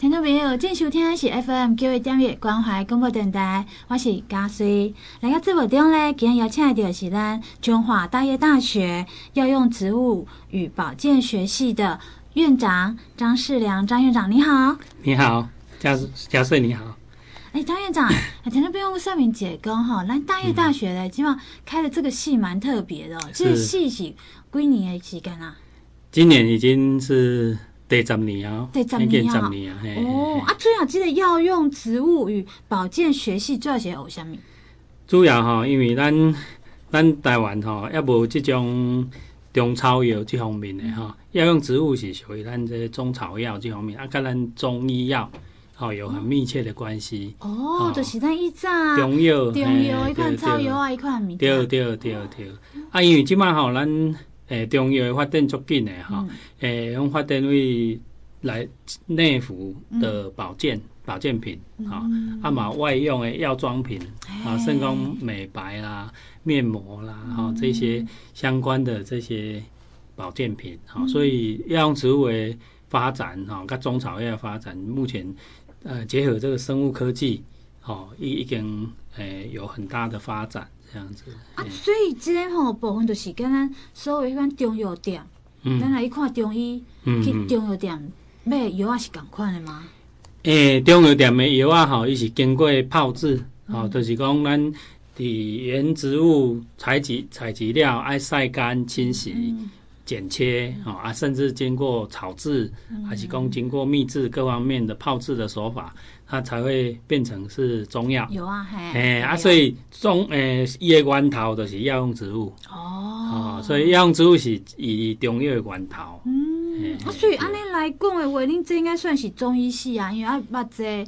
听众朋友，正收听的是 FM 九一点一关怀广播电台，我是嘉穗。来到节目中呢，今天邀请到的是咱中华大业大学药用植物与保健学系的院长张世良张院长，你好。你好，嘉嘉穗你好。哎，张院长，听众朋友上面解讲哈，咱大业大学呢，基本上开的这个系蛮特别的，这个系是几年的时间啊？今年已经是。第十年啊，第十年啊，哦啊，主要即个药用植物与保健学系主要是学什么？主要哈，因为咱咱台湾吼，也无这种中草药这方面的哈，药用植物是属于咱这中草药这方面啊，跟咱中医药哦有很密切的关系。哦，就是咱以前中药，中药一款草药啊，一款物。对对对对，啊，因为即摆吼咱。诶，中药发展足紧诶，哈、嗯，诶，用发展为来内服的保健、嗯、保健品，哈、嗯，啊嘛外用诶药妆品，啊，甚至讲美白啦、面膜啦，哈、嗯，这些相关的这些保健品，哈、嗯，所以药用植物诶发展，哈，跟中草药发展，目前呃结合这个生物科技，哈，已已经诶有很大的发展。这样子。啊，所以这个吼部分就是跟咱所谓迄款中药店，咱来去看中医，嗯、去中药店买药啊是共款的吗？诶、欸，中药店的药啊，吼，伊是经过泡制，吼、嗯，就是讲咱伫原植物采集采集料，爱晒干、清洗、嗯、剪切，吼啊，甚至经过炒制，嗯、还是讲经过秘制各方面的泡制的手法。它才会变成是中药。有啊，嘿。哎啊，所以中诶，伊个源头就是药用植物。哦。哦，所以药用植物是以中药的源头。嗯。啊，所以按你来讲的话，恁这应该算是中医系啊，因为啊，捌这。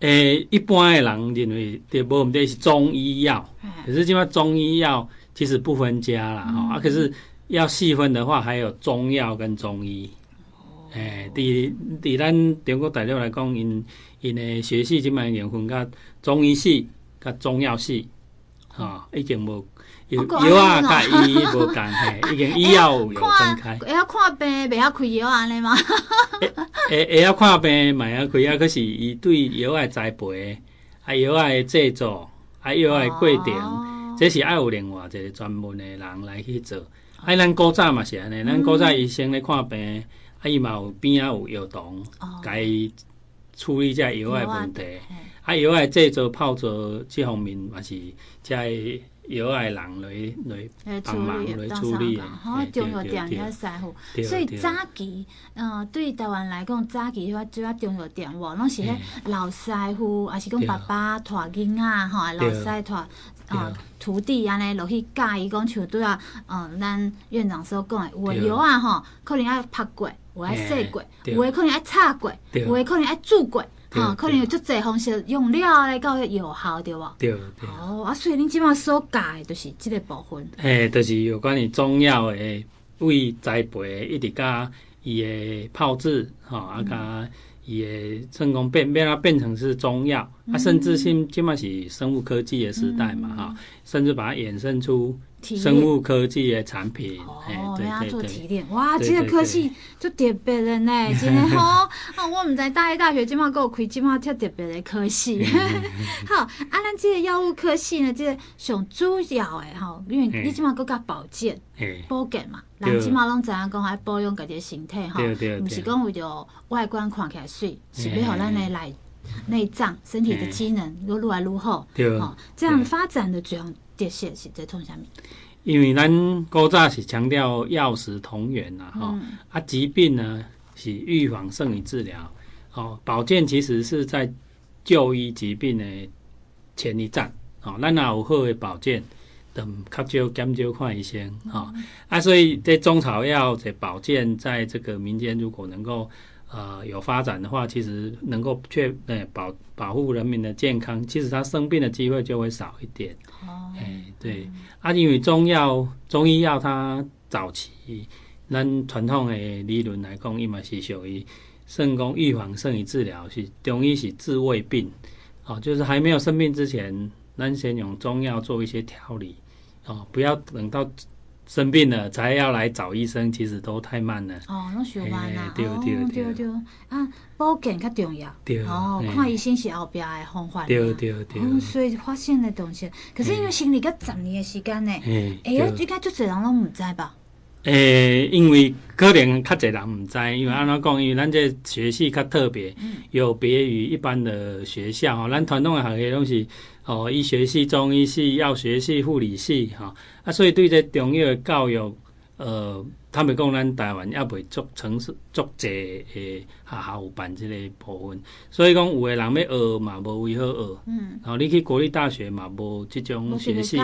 诶，一般的人认为，对，无毋对，是中医药。可是，即摆中医药其实不分家啦，哈啊，可是要细分的话，还有中药跟中医。诶，伫伫咱中国大陆来讲，因因诶学系即摆已经分甲中医系、甲中药系，哈，已经无药药啊甲医无共嘿，已经医药有分开。会晓看病，袂晓开药安尼吗？会会晓看病，袂晓开药，可是伊对药诶栽培，啊药诶制作，啊药诶过程，这是爱有另外一个专门诶人来去做。啊，咱古早嘛是安尼，咱古早医生咧看病。啊，伊嘛有边啊有药童，甲伊、处理遮药诶问题。啊，药诶制作泡做即方面嘛是在药诶人来来帮忙来处理诶。好，中药店遐师傅，所以早期，嗯、呃，对台湾来讲，早期迄主要中药店哇，拢是迄老师傅，还是讲爸爸带囡仔吼，老师带啊徒弟安尼落去教伊讲，像对啊，嗯，咱院长所讲的，有的药啊吼，可能爱拍过。有爱洗过，有诶可能爱擦过，有诶可能爱煮过，哈，可能有足侪方式用料来到有效，对无？对。哦，啊，所以恁即满所教诶，就是即个部分。诶，就是有关于中药诶，为栽培一直加伊诶泡制，吼，啊加伊诶成功变变啊变成是中药，啊，甚至现即嘛是生物科技的时代嘛，哈，甚至把它衍生出。生物科技的产品哦，对啊，做提炼哇，这个科技就特别的呢，真的好啊！我们在大一大学今麦给我开今麦特特别的科系，好啊，咱这个药物科系呢，这个上主要的吼，因为你今麦搁加保健、保健嘛，人今麦拢知影讲爱保养家己的身体哈，不是讲为着外观看起来水，是要让咱的内内脏身体的机能越来越好，哦，这样发展的主要。这些是在从啥物？因为咱古早是强调药食同源呐，哈、嗯、啊，疾病呢是预防胜于治疗，哦，保健其实是在就医疾病的前一站，哦，咱哪有好的保健，等较少减少看医生，哈、嗯、啊，所以这中草药的保健，在这个民间如果能够。呃，有发展的话，其实能够确呃保保护人民的健康，其实他生病的机会就会少一点。哦，哎，对，嗯、啊，因为中药、中医药它早期，咱传统的理论来讲，伊嘛是属于肾功预防胜于治疗，是中医是治未病，哦，就是还没有生病之前，咱先用中药做一些调理，哦，不要等到。生病了才要来找医生，其实都太慢了。哦，拢上班啦。对对对对。啊，保健较重要。对。哦，看医生是后壁的方法。对对对。嗯，所以发现的东西，可是因为心理个十年的时间呢，哎呀，应该就侪人拢唔知吧？诶，因为可能较侪人毋知，因为安怎讲，因为咱这学系较特别，有别于一般的学校吼，咱传统的学校拢是。哦，医学系、中医系、药学系、护理系，吼、哦、啊，所以对这中药的教育，呃，他们讲咱台湾也未足城市足侪诶学校有办这个部分，所以讲有的人要学嘛，无为好学，嗯，然后你去国立大学嘛，无即种学系，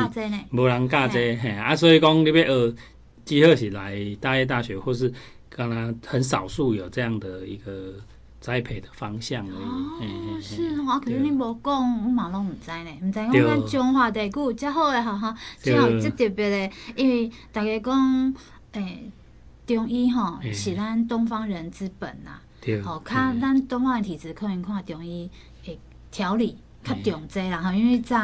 无人教这，嘿啊，所以讲你要学，只好是来大业大学，或是刚刚很少数有这样的一个。栽培的方向而已。哦，嘿是哦，啊，可是你无讲，我嘛拢毋知呢，毋知讲咱中华地区有遮好诶，哈。哈，遮好遮特别诶，因为大家讲，诶、欸，中医吼是咱东方人之本呐，吼，看咱东方的体质，可能看中医诶调理较重济啦，吼，因为早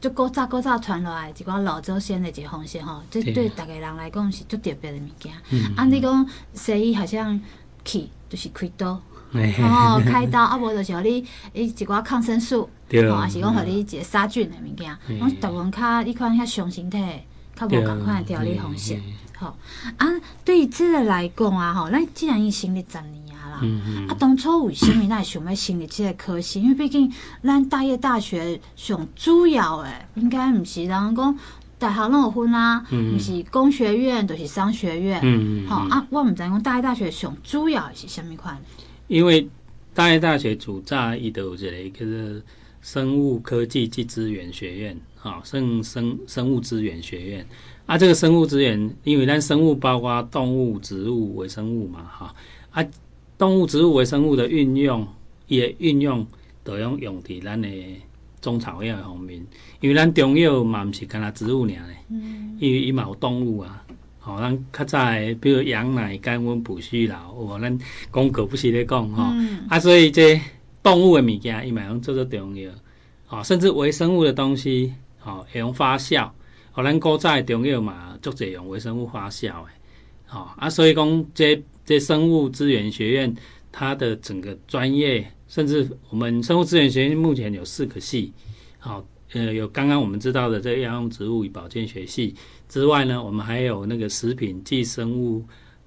就古早古早传落来一寡老祖先的一个方式吼，这对大家人来讲是足特别的物件。啊，你讲西医好像去就是开刀。哦，开刀啊，无就是互你伊一寡抗生素，吼，还是讲互你一个杀菌的物件。我大部分较你看遐伤身体，较无共款的调理方式。吼啊，对于这个来讲啊，吼，咱既然已经成立十年啊啦，啊，当初为什么咱会想要成立这个科系？因为毕竟咱大业大学上主要诶，应该毋是人讲大学拢有分啊，毋是工学院，就是商学院。嗯嗯。好啊，我毋知讲大业大学上主要是虾米款。因为大业大学主炸伊都有一个叫做生物科技及资源学院，哈，生生生物资源学院。啊，这个生物资源，因为咱生物包括动物、植物、微生物嘛，哈，啊，动物、植物、微生物的运用，也运用都用用伫咱的中草药方面。因为咱中药嘛，毋是干那植物尔嘞，因为伊嘛有动物啊。吼、哦，咱较早诶，比如羊奶甘温补虚劳，哦，咱广告不是咧讲吼，嗯、啊，所以这动物诶物件伊嘛用做做中药，吼、哦，甚至微生物的东西，吼、哦，会用发酵，吼、哦，咱古早诶中药嘛，足侪用微生物发酵诶，吼、哦，啊，所以讲这这生物资源学院，它的整个专业，甚至我们生物资源学院目前有四个系，好、呃，有刚刚我们知道的这个药用植物与保健学系。之外呢，我们还有那个食品暨生物，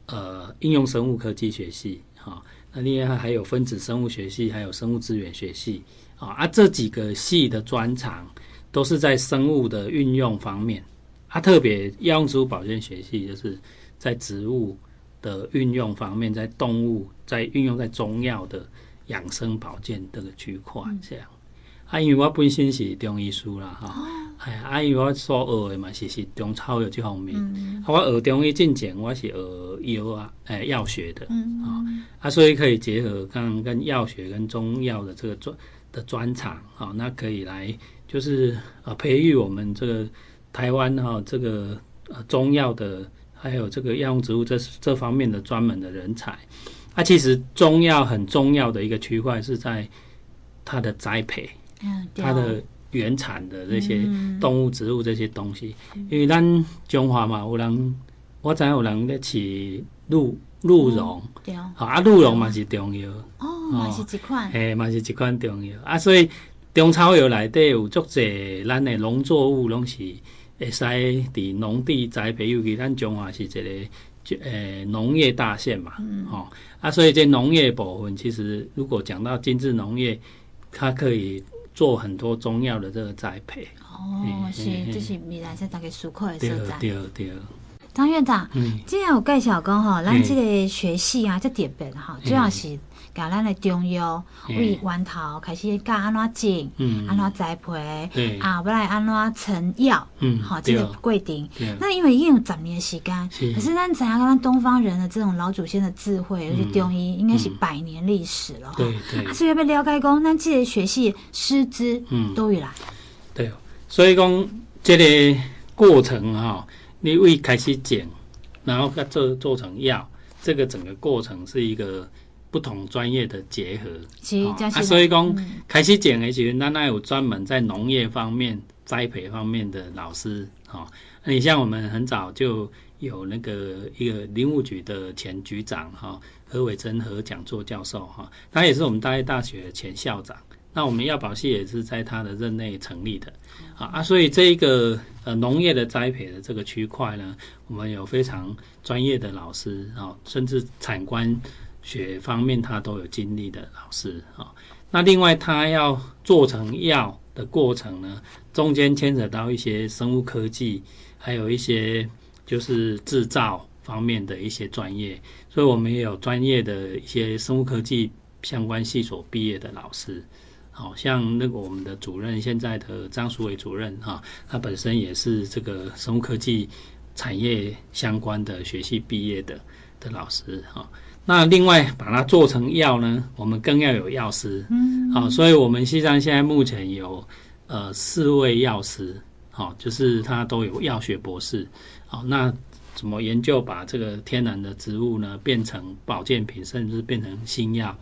呃，应用生物科技学系，哈、哦，那另外还有分子生物学系，还有生物资源学系，啊、哦，啊，这几个系的专长都是在生物的运用方面，啊，特别药用植物保健学系就是在植物的运用方面，在动物在运用在中药的养生保健这个区块，这样。啊，因为我本身是中医师啦，哈、哦，哎呀，啊，因为我所学的嘛是是中草药这方面，嗯、啊，我学中医进前我是学药啊，诶、欸，药学的，嗯、啊，啊，所以可以结合刚刚跟药学跟中药的这个专的专长，好、啊，那可以来就是呃培育我们这个台湾哈、啊、这个呃中药的还有这个药用植物这这方面的专门的人才。啊，其实中药很重要的一个区块是在它的栽培。它的原产的这些动物、植物这些东西，嗯、因为咱中华嘛，有人我知有人咧饲鹿鹿茸，好、嗯、啊，鹿茸嘛是中药，哦，嘛是一款，诶，嘛是一款中药啊，所以中草药内底有足侪咱的农作物拢是会使伫农地栽培，尤其咱中华是一个诶农业大县嘛，嗯、哦，啊，所以这农业部分其实如果讲到精致农业，它可以。做很多中药的这个栽培哦，是，这是未来在大概术科的所在。对对对。张院长，嗯，既然有介绍讲吼，咱这个学系啊，这特别哈，主要是教咱的中药，为源头开始教安怎种，嗯，安怎栽培，对，啊，不来安怎成药，嗯，好，这个规定。那因为已经有十年时间，可是咱怎样跟咱东方人的这种老祖先的智慧，而且中医应该是百年历史了，对对。所以要不要了解讲，咱这个学系师资，嗯，都有来。对，所以讲这个过程哈。你为开始种，然后再做做成药，这个整个过程是一个不同专业的结合。是，啊，所以讲开始讲的时候，咱那有专门在农业方面栽培方面的老师，哈，那你像我们很早就有那个一个林务局的前局长，哈，何伟珍和讲座教授，哈，他也是我们大业大学前校长。那我们药保系也是在他的任内成立的，啊啊，所以这一个呃农业的栽培的这个区块呢，我们有非常专业的老师啊，甚至产官学方面他都有经历的老师啊。那另外他要做成药的过程呢，中间牵扯到一些生物科技，还有一些就是制造方面的一些专业，所以我们也有专业的一些生物科技相关系所毕业的老师。好像那个我们的主任，现在的张淑伟主任哈，他本身也是这个生物科技产业相关的学系毕业的的老师哈。那另外把它做成药呢，我们更要有药师，嗯，好，所以我们西藏现在目前有呃四位药师，好，就是他都有药学博士，好，那怎么研究把这个天然的植物呢变成保健品，甚至变成新药，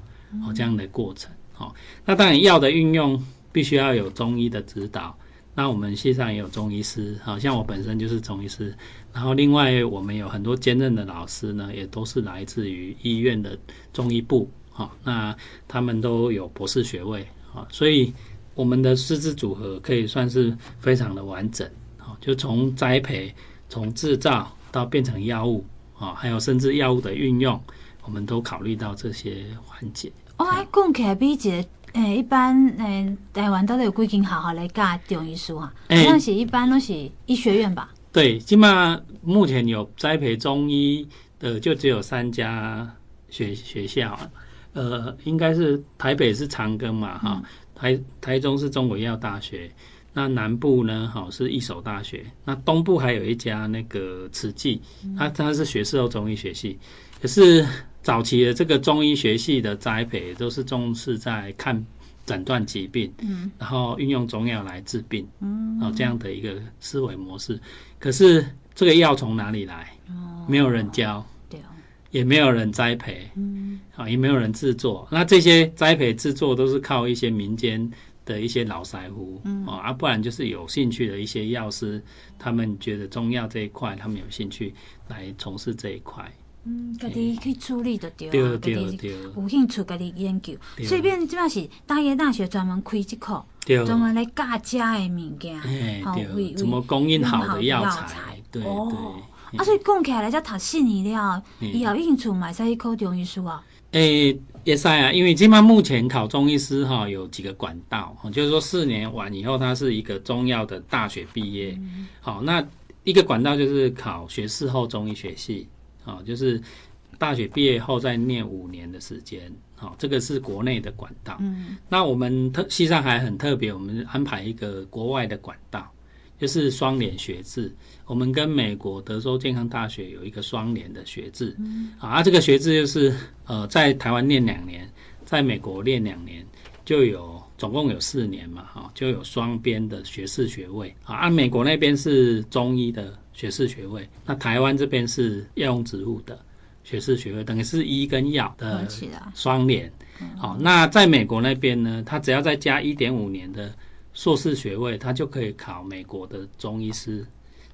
好，这样的过程。哦，那当然药的运用必须要有中医的指导。那我们系上也有中医师，好像我本身就是中医师。然后另外我们有很多兼任的老师呢，也都是来自于医院的中医部。好，那他们都有博士学位。好，所以我们的师资组合可以算是非常的完整。好，就从栽培、从制造到变成药物，啊，还有甚至药物的运用，我们都考虑到这些环节。我爱讲起来比一个诶、欸，一般诶、欸，台湾到底有几间学校来教中医师啊？好像是一般都是医学院吧？对，起码目前有栽培中医的就只有三家学学校，呃，应该是台北是长庚嘛，哈、嗯，台台中是中国医药大学，那南部呢，好是一所大学，那东部还有一家那个慈济，它它是学士后中医学系，可是。早期的这个中医学系的栽培都是重视在看诊断疾病，嗯，然后运用中药来治病，嗯，哦这样的一个思维模式。可是这个药从哪里来？哦，没有人教，对，也没有人栽培，嗯，啊，也没有人制作。那这些栽培制作都是靠一些民间的一些老师傅，嗯，啊，不然就是有兴趣的一些药师，他们觉得中药这一块他们有兴趣来从事这一块。嗯，家己去处理就对了，家己有兴趣，家己研究。所以变，即马是大业大学专门开一课，专门来教家的物件，好为怎么供应好的药材。对对。啊，所以讲起来，才读四年了，以后兴趣嘛，使去考中医师啊。诶，也是啊，因为即马目前考中医师哈，有几个管道，就是说四年完以后，他是一个中药的大学毕业。好，那一个管道就是考学士后中医学系。好，就是大学毕业后再念五年的时间，好，这个是国内的管道。嗯，那我们特西上还很特别，我们安排一个国外的管道，就是双联学制。我们跟美国德州健康大学有一个双联的学制。嗯，啊，这个学制就是呃，在台湾念两年，在美国念两年，就有总共有四年嘛，哈，就有双边的学士学位。啊，按美国那边是中医的。学士学位，那台湾这边是药用植物的学士学位，等于是医跟药的双联。好，那在美国那边呢，他只要再加一点五年的硕士学位，他就可以考美国的中医师，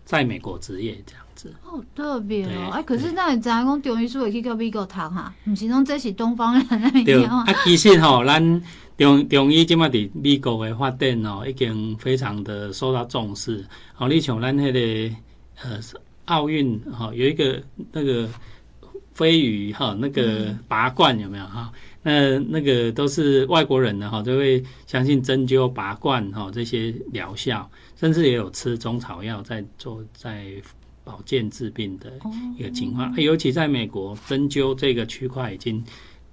在美国执业这样子。好特别哦！哎，可是那你知影讲中医师会去到美国读哈？不是讲这是东方人那边啊，其实吼，咱中中医今嘛在美国的发展哦，已经非常的受到重视。好，你像咱那个。呃，奥运哈有一个那个飞鱼哈，那个拔罐有没有哈？那那个都是外国人的哈，都会相信针灸、拔罐哈这些疗效，甚至也有吃中草药在做在保健治病的一个情况。尤其在美国，针灸这个区块已经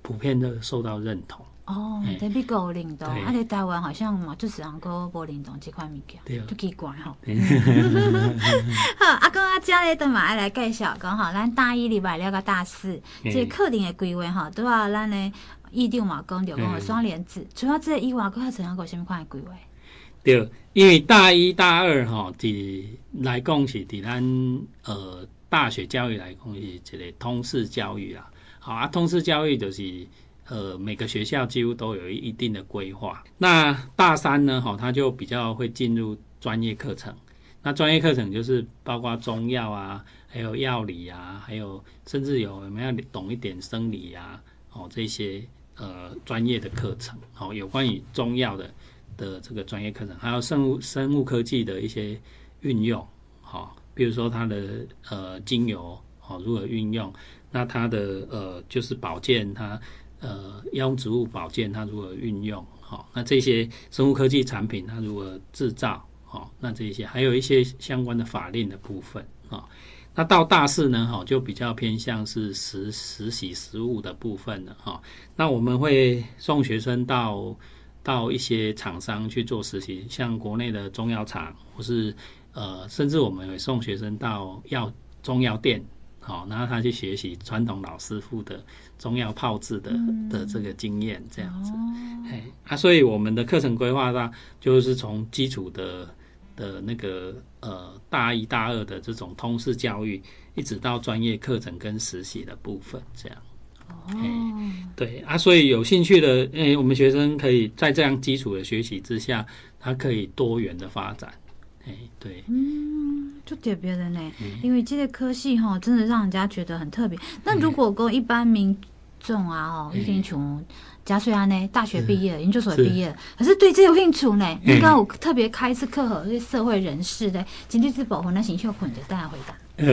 普遍的受到认同。哦，在美国有领导，啊，在台湾好像嘛，就是人个无领导这块物件，就奇怪吼。好，啊，讲啊，接咧都嘛爱来介绍，讲吼，咱大一礼拜了个大四，这课程的规划吼，都要咱的议定嘛讲着讲双联制，主要这个以外课程还有什么款的规划？对，因为大一大二吼，伫来讲是伫咱呃大学教育来讲是一个通识教育啦。好啊，通识教育就是。呃，每个学校几乎都有一定的规划。那大三呢，哈，他就比较会进入专业课程。那专业课程就是包括中药啊，还有药理啊，还有甚至有我们要懂一点生理啊，哦这些呃专业的课程，哦有关于中药的的这个专业课程，还有生物生物科技的一些运用，哦，比如说它的呃精油哦如何运用，那它的呃就是保健它呃药用植物保健它如何运用，好、哦，那这些生物科技产品它如何制造。哦，那这些还有一些相关的法令的部分啊、哦。那到大四呢，哈，就比较偏向是实实习实务的部分了哈、哦。那我们会送学生到到一些厂商去做实习，像国内的中药厂，或是呃，甚至我们会送学生到药中药店，好、哦，然后他去学习传统老师傅的中药炮制的的这个经验，这样子。哎、嗯，啊，所以我们的课程规划上就是从基础的。的那个呃大一大二的这种通识教育，一直到专业课程跟实习的部分，这样。哦。对啊，所以有兴趣的，诶，我们学生可以在这样基础的学习之下，他可以多元的发展。哎，对。嗯，就特别的呢，因为这个科系哈，真的让人家觉得很特别。那如果跟一般民众啊，哦，一定穷。假虽然呢，大学毕业，研究所毕业，可是对这有兴趣呢。你刚我特别开一次课，和这社会人士的今天是保护那新秀捆的，大家回答。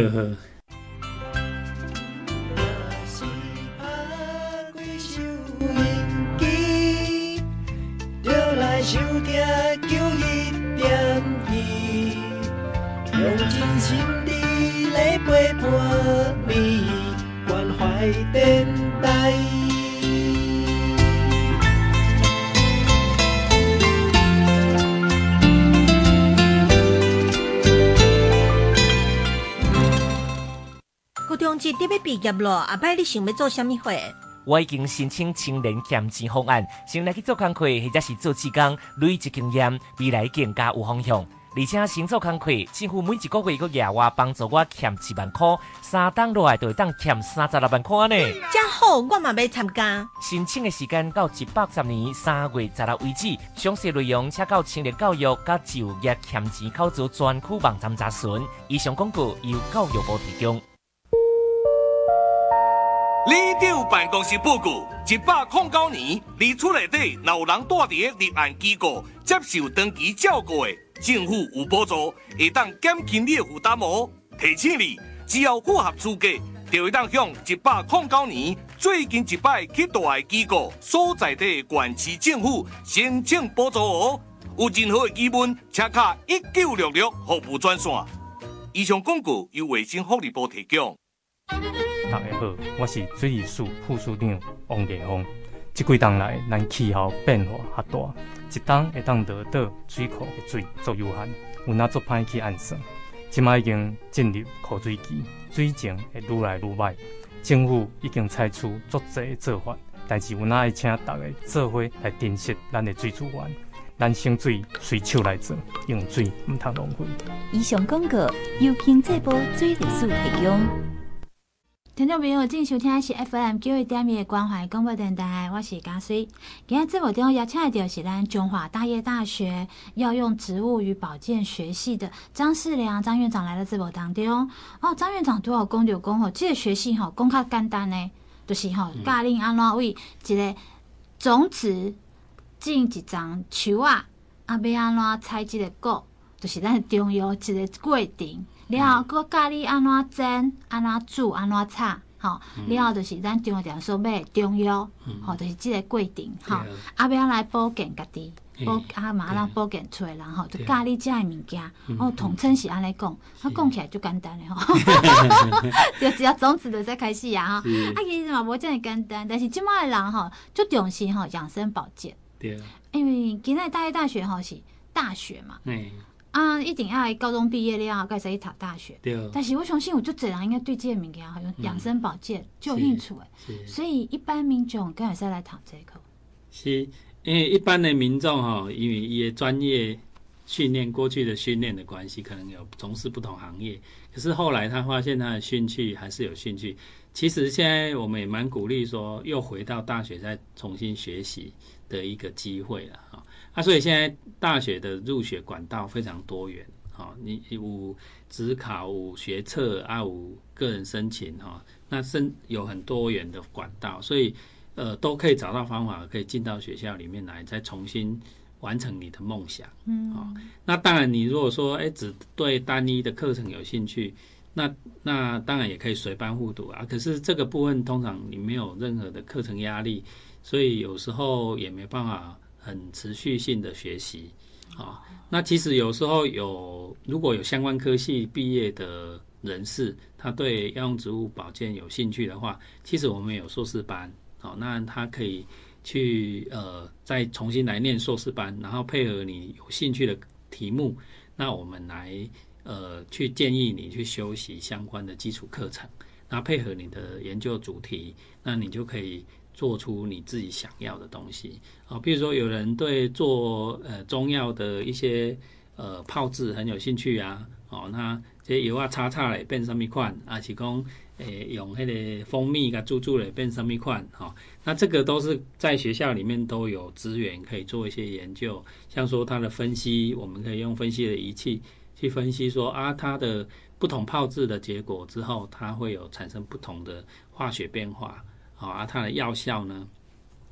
呵呵。中职得要毕业了，阿伯你想要做什么货？我已经申请青年减钱方案，先来去做工课，或者是做志工，累积经验，未来更加有方向。而且行走工课，政府每一个月个额外帮助我欠一万块，三档落来就会当欠三十六万块呢。真好，我嘛要参加。申请的时间到一百十年三月十六为止，详细内容请到青年教育甲就业欠钱考助专区网站查询。以上广告由教育部提供。里长办公室报告：一百零九年，离厝内底若有人住伫个立案机构接受长期照顾的，政府有补助，会当减轻你的负担哦。提醒你，只要符合资格，就会当向一百零九年最近一摆去大的机构所在地县市政府申请补助哦。有任何的疑问，请卡一九六六服务专线。以上广告由卫生福利部提供。大家好，我是水利署副署长王建峰。这几冬来，咱气候变化较大，一冬会当得到水库的水足有限，有哪做歹去按算。即马已经进入枯水期，水情会愈来愈歹。政府已经采取足济做法，但是有哪爱请大家做伙来珍惜咱的水资源。咱省水随手来做，用水唔通浪费。以上广告由经济部水利署提供。听众朋友，正收听的是 FM 九一点一的关怀广播电台，我是嘉水。今日节目中邀请到是咱中华大业大学药用植物与保健学系的张世良张院长来到节目当中。哦，张院长多少讲就讲哦，这个学系吼讲较简单呢，就是吼教恁安怎为一个种子种一丛树啊，啊要安怎采一个果，就是咱中药一个过程。了后，搁教你安怎煎、安怎煮、安怎炒，吼、嗯。了后就是咱中药店所买中药，吼、嗯，就是即个过程，吼、嗯。啊，要来保健家己，保、嗯、啊嘛，咱保健出来人吼，就教你遮个物件。哦，统称是安尼讲，啊，讲起来就简单嘞吼。就只要种子就再开始啊，吼。啊，其实嘛无遮尔简单，但是即摆诶人吼，就重视吼养生保健。对。因为今仔大一大学吼是大学嘛。嗯啊，一定要高中毕业了，该使去读大学。对。但是我相信，有足侪人应该对这个物件，好像养生保健就有兴趣诶。所以一般民众该会使来读这个。是，因为一般的民众哈，因为伊的专业训练过去的训练的关系，可能有从事不同行业。可是后来他发现他的兴趣还是有兴趣。其实现在我们也蛮鼓励说，又回到大学再重新学习。的一个机会了哈。啊，所以现在大学的入学管道非常多元，哈，你有指考、有学测啊，有个人申请哈，那申有很多元的管道，所以呃都可以找到方法，可以进到学校里面来，再重新完成你的梦想。嗯，好，那当然你如果说哎只对单一的课程有兴趣，那那当然也可以随班互读啊。可是这个部分通常你没有任何的课程压力，所以有时候也没办法。很持续性的学习，啊，那其实有时候有如果有相关科系毕业的人士，他对药用植物保健有兴趣的话，其实我们有硕士班，好，那他可以去呃再重新来念硕士班，然后配合你有兴趣的题目，那我们来呃去建议你去修习相关的基础课程，那配合你的研究主题，那你就可以。做出你自己想要的东西啊，比如说有人对做呃中药的一些呃泡制很有兴趣啊，哦，那这些油啊擦擦嘞变什么款啊？是讲诶用那个蜂蜜给煮煮嘞变什么款？哈，那这个都是在学校里面都有资源可以做一些研究，像说它的分析，我们可以用分析的仪器去分析说啊，它的不同泡制的结果之后，它会有产生不同的化学变化。好啊，它的药效呢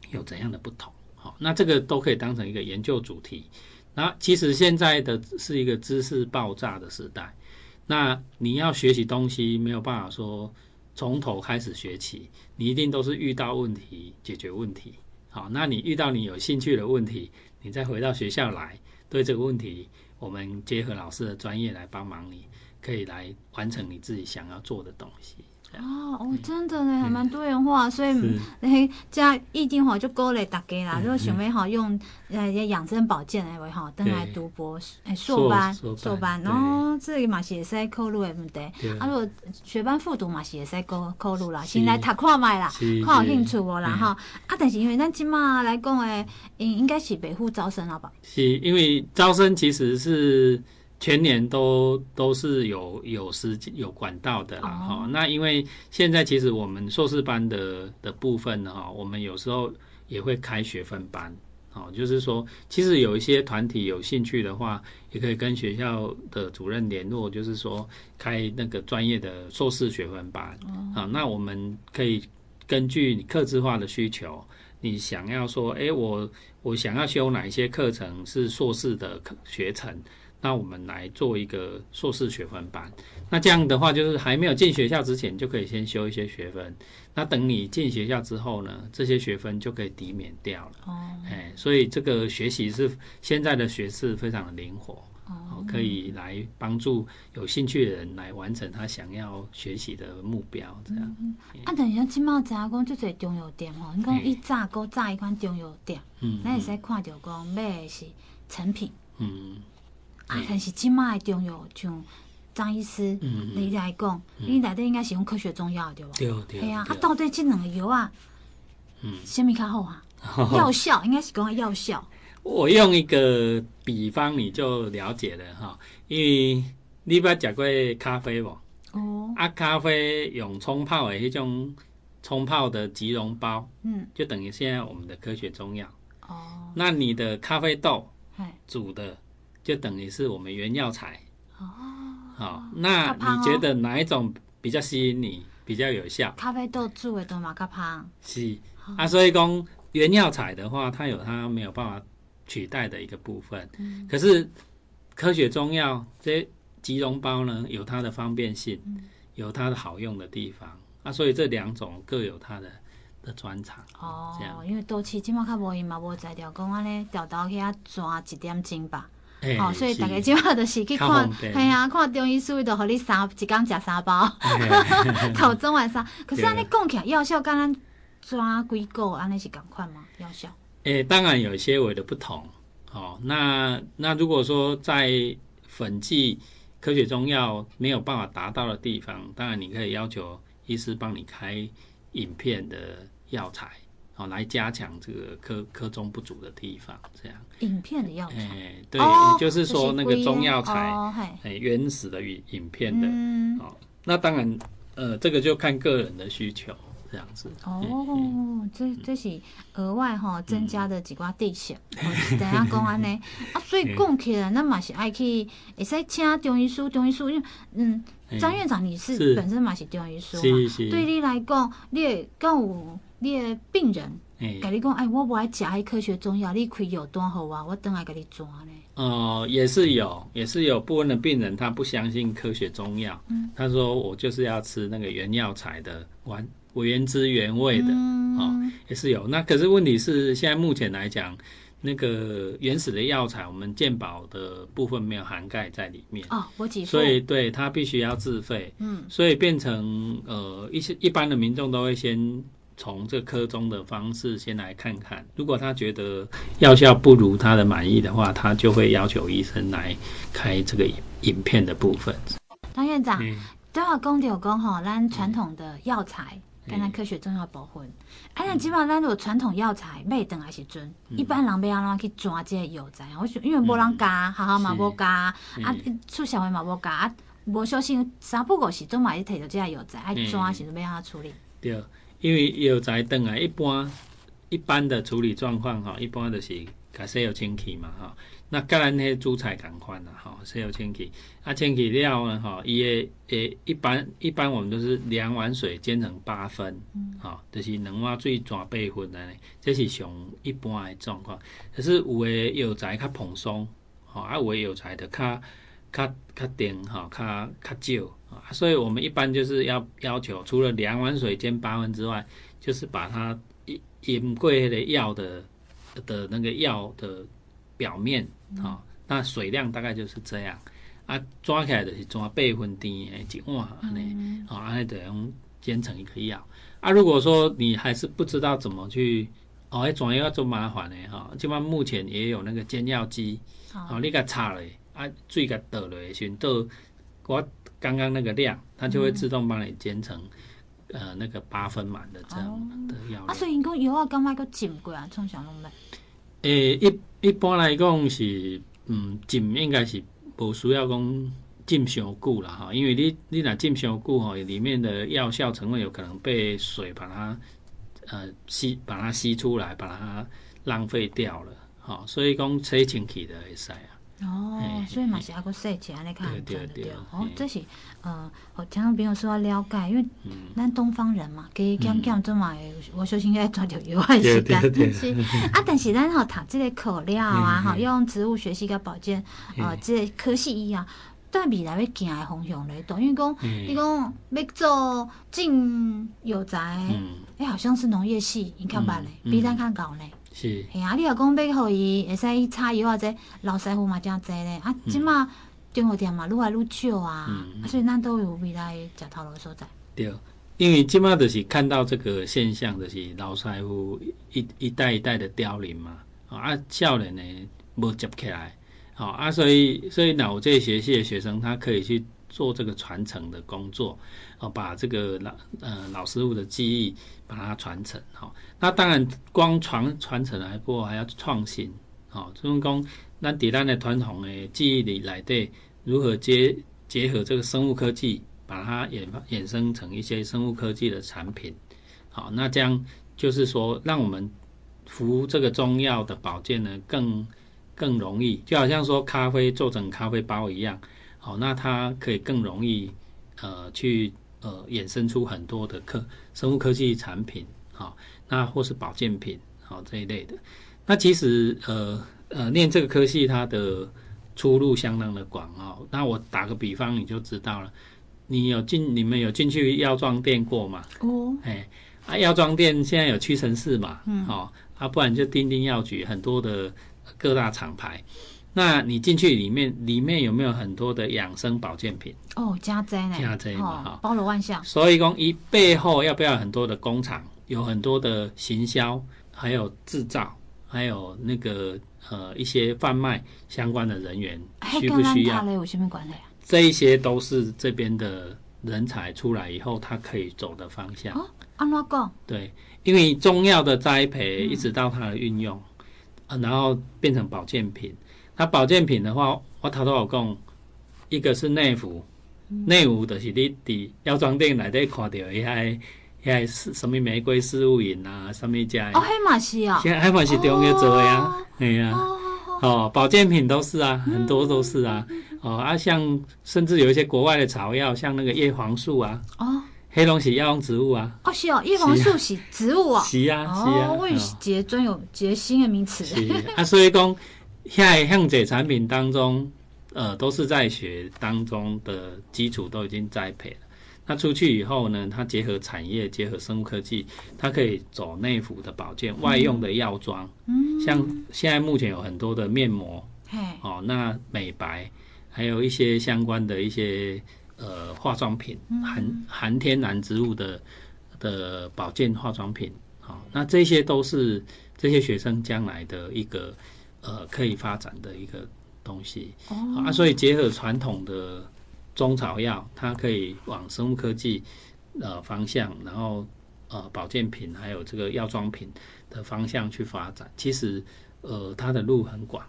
有怎样的不同？好，那这个都可以当成一个研究主题。那其实现在的是一个知识爆炸的时代，那你要学习东西没有办法说从头开始学起，你一定都是遇到问题解决问题。好，那你遇到你有兴趣的问题，你再回到学校来，对这个问题，我们结合老师的专业来帮忙你，可以来完成你自己想要做的东西。哦哦，真的呢，还蛮多元化，嗯、所以那加一定吼就鼓励大家啦。如果想要好用呃养生保健来为吼，等来读博诶硕班硕班，然后这里嘛是也是考虑的问题。啊，如果学班复读嘛是也是考考虑啦，先来读看卖啦，看有兴趣无啦哈。啊，但是因为咱即马来讲诶，应应该是北户招生了吧？是因为招生其实是。全年都都是有有时间有管道的啦哈，oh. 那因为现在其实我们硕士班的的部分呢哈，我们有时候也会开学分班，哦，就是说其实有一些团体有兴趣的话，也可以跟学校的主任联络，就是说开那个专业的硕士学分班啊，oh. 那我们可以根据你客制化的需求，你想要说，哎，我我想要修哪一些课程是硕士的课学程。那我们来做一个硕士学分班，那这样的话，就是还没有进学校之前，就可以先修一些学分。那等你进学校之后呢，这些学分就可以抵免掉了。哦，哎，所以这个学习是现在的学士非常的灵活，哦，可以来帮助有兴趣的人来完成他想要学习的目标。这样。嗯、啊，等一下，今麦讲讲就这中药店哦，你讲一炸锅炸一款中药店，嗯，那也是看到讲买的是成品，嗯。啊，但是即卖中药，像张医师，嗯、你来讲，嗯、你内底应该是用科学中药对吧？对对。系啊，啊，到底这两个药啊，嗯，什么较好啊？药效应该是讲药效。我用一个比方你就了解了哈，因为你捌食过咖啡无？哦。啊，咖啡用冲泡的迄种冲泡的即溶包，嗯，就等于现在我们的科学中药。哦。那你的咖啡豆，煮的。就等于是我们原药材。哦，好、哦，那你觉得哪一种比较吸引你，比较有效？咖啡豆煮的都马卡胖是、哦、啊，所以讲原药材的话，它有它没有办法取代的一个部分。嗯、可是科学中药这些即溶包呢，有它的方便性，嗯、有它的好用的地方。啊，所以这两种各有它的的专长哦。这样，因为都市今麦较无伊嘛无在调讲安尼调到去啊抓一点钟吧。哦，所以大家今晚就是去看，系啊，看中医师，就和你三一工食三包，头 中晚三。可是安尼讲起来，药效跟咱抓几个安尼是共款吗？药效？诶，当然有些微的不同。哦，那那如果说在粉剂科学中药没有办法达到的地方，当然你可以要求医师帮你开饮片的药材。好，来加强这个科科中不足的地方，这样。影片的药材，哎，对，哦、就是说那个中药材，哎，原始的影影片的。嗯。哦，那当然，呃，这个就看个人的需求。这样子。哦，这这是额外哈增加的几挂地线。等下讲安尼 啊，所以讲起来，那嘛是爱去，会使请中医师，中医师，因为嗯，张院长你是本身嘛是中医师嘛，对你来讲，你会讲有你的病人，甲你讲，哎，我不爱吃迄科学中药，你开药单好啊，我等下给你抓呢。哦、呃，也是有，也是有部分的病人，他不相信科学中药，嗯、他说我就是要吃那个原药材的，完原汁原味的，嗯、哦，也是有。那可是问题是，现在目前来讲，那个原始的药材，我们健保的部分没有涵盖在里面。哦，我记所以对他必须要自费，嗯，所以变成呃一些一般的民众都会先。从这科中的方式先来看看，如果他觉得药效不如他的满意的话，他就会要求医生来开这个影片的部分。张院长，都要讲到讲吼，咱传统的药材跟咱科学中药保护，哎、嗯，那基本上咱如果传统药材买等还是准，嗯、一般人要安怎去抓这个药材？我想因为无人加，好好嘛无加，啊，出社会嘛无加，啊，无小心三不五时总嘛要摕到这个药材，爱抓是要安怎处理？对。因为药材转来，一般一般的处理状况哈，一般就是甲洗药清气嘛哈。那甲咱那煮菜同款啦吼，洗药清气。啊，清气了呢吼，伊诶诶，一般一般我们都是两碗水煎成八分，吼、嗯，就是两碗水转八分安尼，这是上一般的状况。可是有诶药材较蓬松，吼，啊有诶药材就较较较甜吼，较较少。啊，所以我们一般就是要要求，除了两碗水煎八分之外，就是把它淹过的药的的那个药的表面啊、哦，那水量大概就是这样啊，抓起来的是抓八分甜的一碗安尼，啊，安尼就用煎成一个药啊。如果说你还是不知道怎么去哦，还装要做麻烦的哈，基本上目前也有那个煎药机，哦，哦你给插了啊，水给倒了先倒我。刚刚那个量，它就会自动帮你煎成，嗯、呃，那个八分满的这样的药、哦。啊，所以你讲药啊，干嘛要浸过啊？从小拢没。诶，一一般来讲是，嗯，浸应该是不需要讲浸上久啦哈，因为你你若浸上久哈，里面的药效成分有可能被水把它，呃，吸把它吸出来，把它浪费掉了，哈，所以讲吹清气的会使啊。哦，所以嘛是还个细节安尼看对对对。哦，这是呃，我听众朋友说要了解，因为咱东方人嘛，给讲讲做嘛，我小心要抓到有害时间。是啊，但是咱吼读这个口料啊，哈，用植物学习跟保健呃，这个科系一样，对未来要行的方向嘞，等于讲，你讲要做进有宅，哎，好像是农业系，你看吧嘞，比咱较高呢。是，系啊！你若讲要互伊会使插药或者老师傅嘛，真济咧。啊，即马中药店嘛，愈来愈少啊。嗯、啊，所以咱都有未来食头路所在。对，因为即马就是看到这个现象，就是老师傅一一代一代的凋零嘛。啊，少年呢无接起来。好啊，所以所以那我这些学系的学生，他可以去做这个传承的工作。哦，把这个老呃老师傅的技艺把它传承，好，那当然光传传承来过还要创新，好，这种讲咱在咱的传统的记忆里来对如何结结合这个生物科技，把它衍衍生成一些生物科技的产品，好，那这样就是说让我们服这个中药的保健呢更更容易，就好像说咖啡做成咖啡包一样，好，那它可以更容易呃去。呃，衍生出很多的科生物科技产品，好、那或是保健品，好、哦、这一类的。那其实呃呃，念这个科系，它的出路相当的广哦。那我打个比方，你就知道了。你有进，你们有进去药妆店过吗？哦，哎，啊，药妆店现在有屈臣氏嘛？嗯，好、哦，啊，不然就丁丁药局，很多的各大厂牌。那你进去里面，里面有没有很多的养生保健品？哦，加在呢，加在嘛，哈，包罗万象。所以讲，一背后要不要很多的工厂，有很多的行销，还有制造，还有那个呃一些贩卖相关的人员，需不需要？这一些都是这边的人才出来以后，他可以走的方向。哦，安怎讲？对，因为中药的栽培一直到它的运用，嗯、然后变成保健品。那保健品的话，我头头有讲，一个是内服，内服就是你伫药妆店内底看到的遐遐是什么玫瑰四物饮啊，什么家哦，黑马西啊，现在黑马西中药做的呀，哎呀，哦，保健品都是啊，很多都是啊，哦啊，像甚至有一些国外的草药，像那个叶黄素啊，哦，黑龙是药用植物啊，哦是哦，叶黄素是植物啊，是啊是啊，我以为是节专有节新的名词，是。啊，所以讲现像这产品当中，呃，都是在学当中的基础都已经栽培了。那出去以后呢，它结合产业，结合生物科技，它可以走内服的保健，外用的药妆，嗯，像现在目前有很多的面膜，嗯、哦，那美白，还有一些相关的一些呃化妆品，含含天然植物的的保健化妆品，好、哦，那这些都是这些学生将来的一个呃可以发展的一个东西，哦、啊，所以结合传统的。中草药，它可以往生物科技呃方向，然后呃保健品还有这个药妆品的方向去发展。其实呃它的路很广。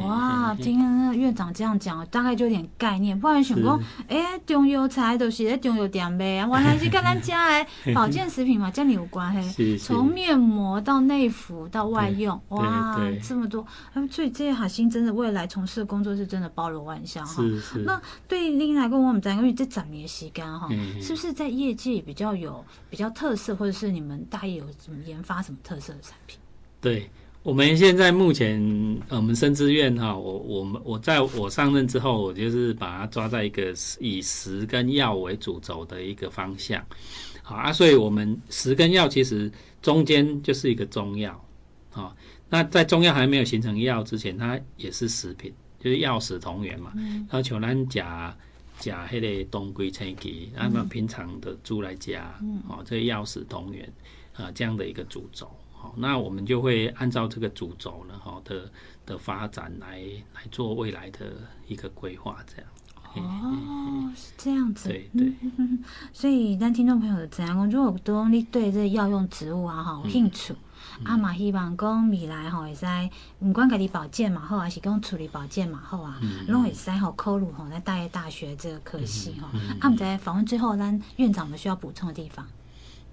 哇，听那个院长这样讲，大概就有点概念。不然想讲，哎，中药材都是在中药店卖啊，原来是跟咱家的保健食品嘛，这里有关系。从面膜到内服到外用，哇，这么多。所以这些海星真的未来从事的工作是真的包罗万象哈。那对您来讲，我们在因为这几年时间哈，是不是在业界比较有比较特色，或者是你们大业有什么研发什么特色的产品？对。我们现在目前，我们生资院哈，我我们我在我上任之后，我就是把它抓在一个以食跟药为主轴的一个方向，好啊，所以我们食跟药其实中间就是一个中药，啊，那在中药还没有形成药之前，它也是食品，就是药食同源嘛。然后像咱甲甲迄个冬归青桔，那么平常的猪来加，哦，这个药食同源啊，这样的一个主轴。那我们就会按照这个主轴呢，哈的的发展来来做未来的一个规划，这样。哦，是这样子。对对。所以，咱听众朋友怎样讲？如果都你对这药用植物啊，哈有兴趣，啊嘛希望讲未来吼会使，唔管家己保健嘛好，还是讲处理保健嘛好啊，拢会使好考虑哈在大业大学这个科系哈。啊，我们在访问最后，咱院长们需要补充的地方。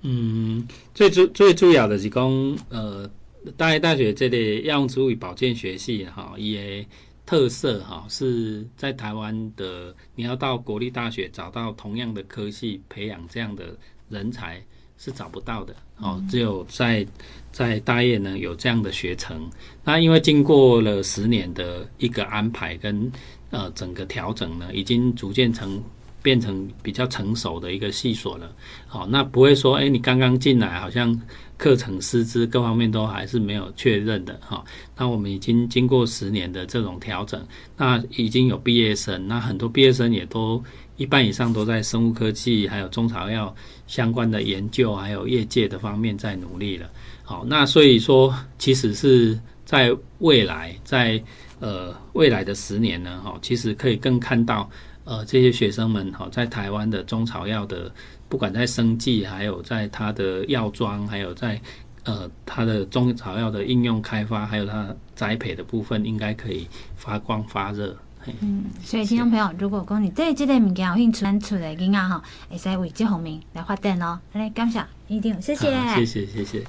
嗯，最主最主要的是讲，呃，大业大学这里药用植物与保健学系哈，也特色哈是在台湾的，你要到国立大学找到同样的科系培养这样的人才是找不到的，哦，只有在在大业呢有这样的学程。那因为经过了十年的一个安排跟呃整个调整呢，已经逐渐成。变成比较成熟的一个系所了，好，那不会说，哎，你刚刚进来，好像课程师资各方面都还是没有确认的，哈。那我们已经经过十年的这种调整，那已经有毕业生，那很多毕业生也都一半以上都在生物科技还有中草药相关的研究，还有业界的方面在努力了，好，那所以说，其实是在未来，在呃未来的十年呢，哈，其实可以更看到。呃，这些学生们哈，在台湾的中草药的，不管在生计，还有在它的药妆，还有在呃它的中草药的应用开发，还有它栽培的部分，应该可以发光发热。嗯，所以听众朋友，如果讲你对这个物件有兴趣，咱厝内囡仔哈，会使为这方面来发展咯。来，感谢，一定谢谢，谢谢，谢谢。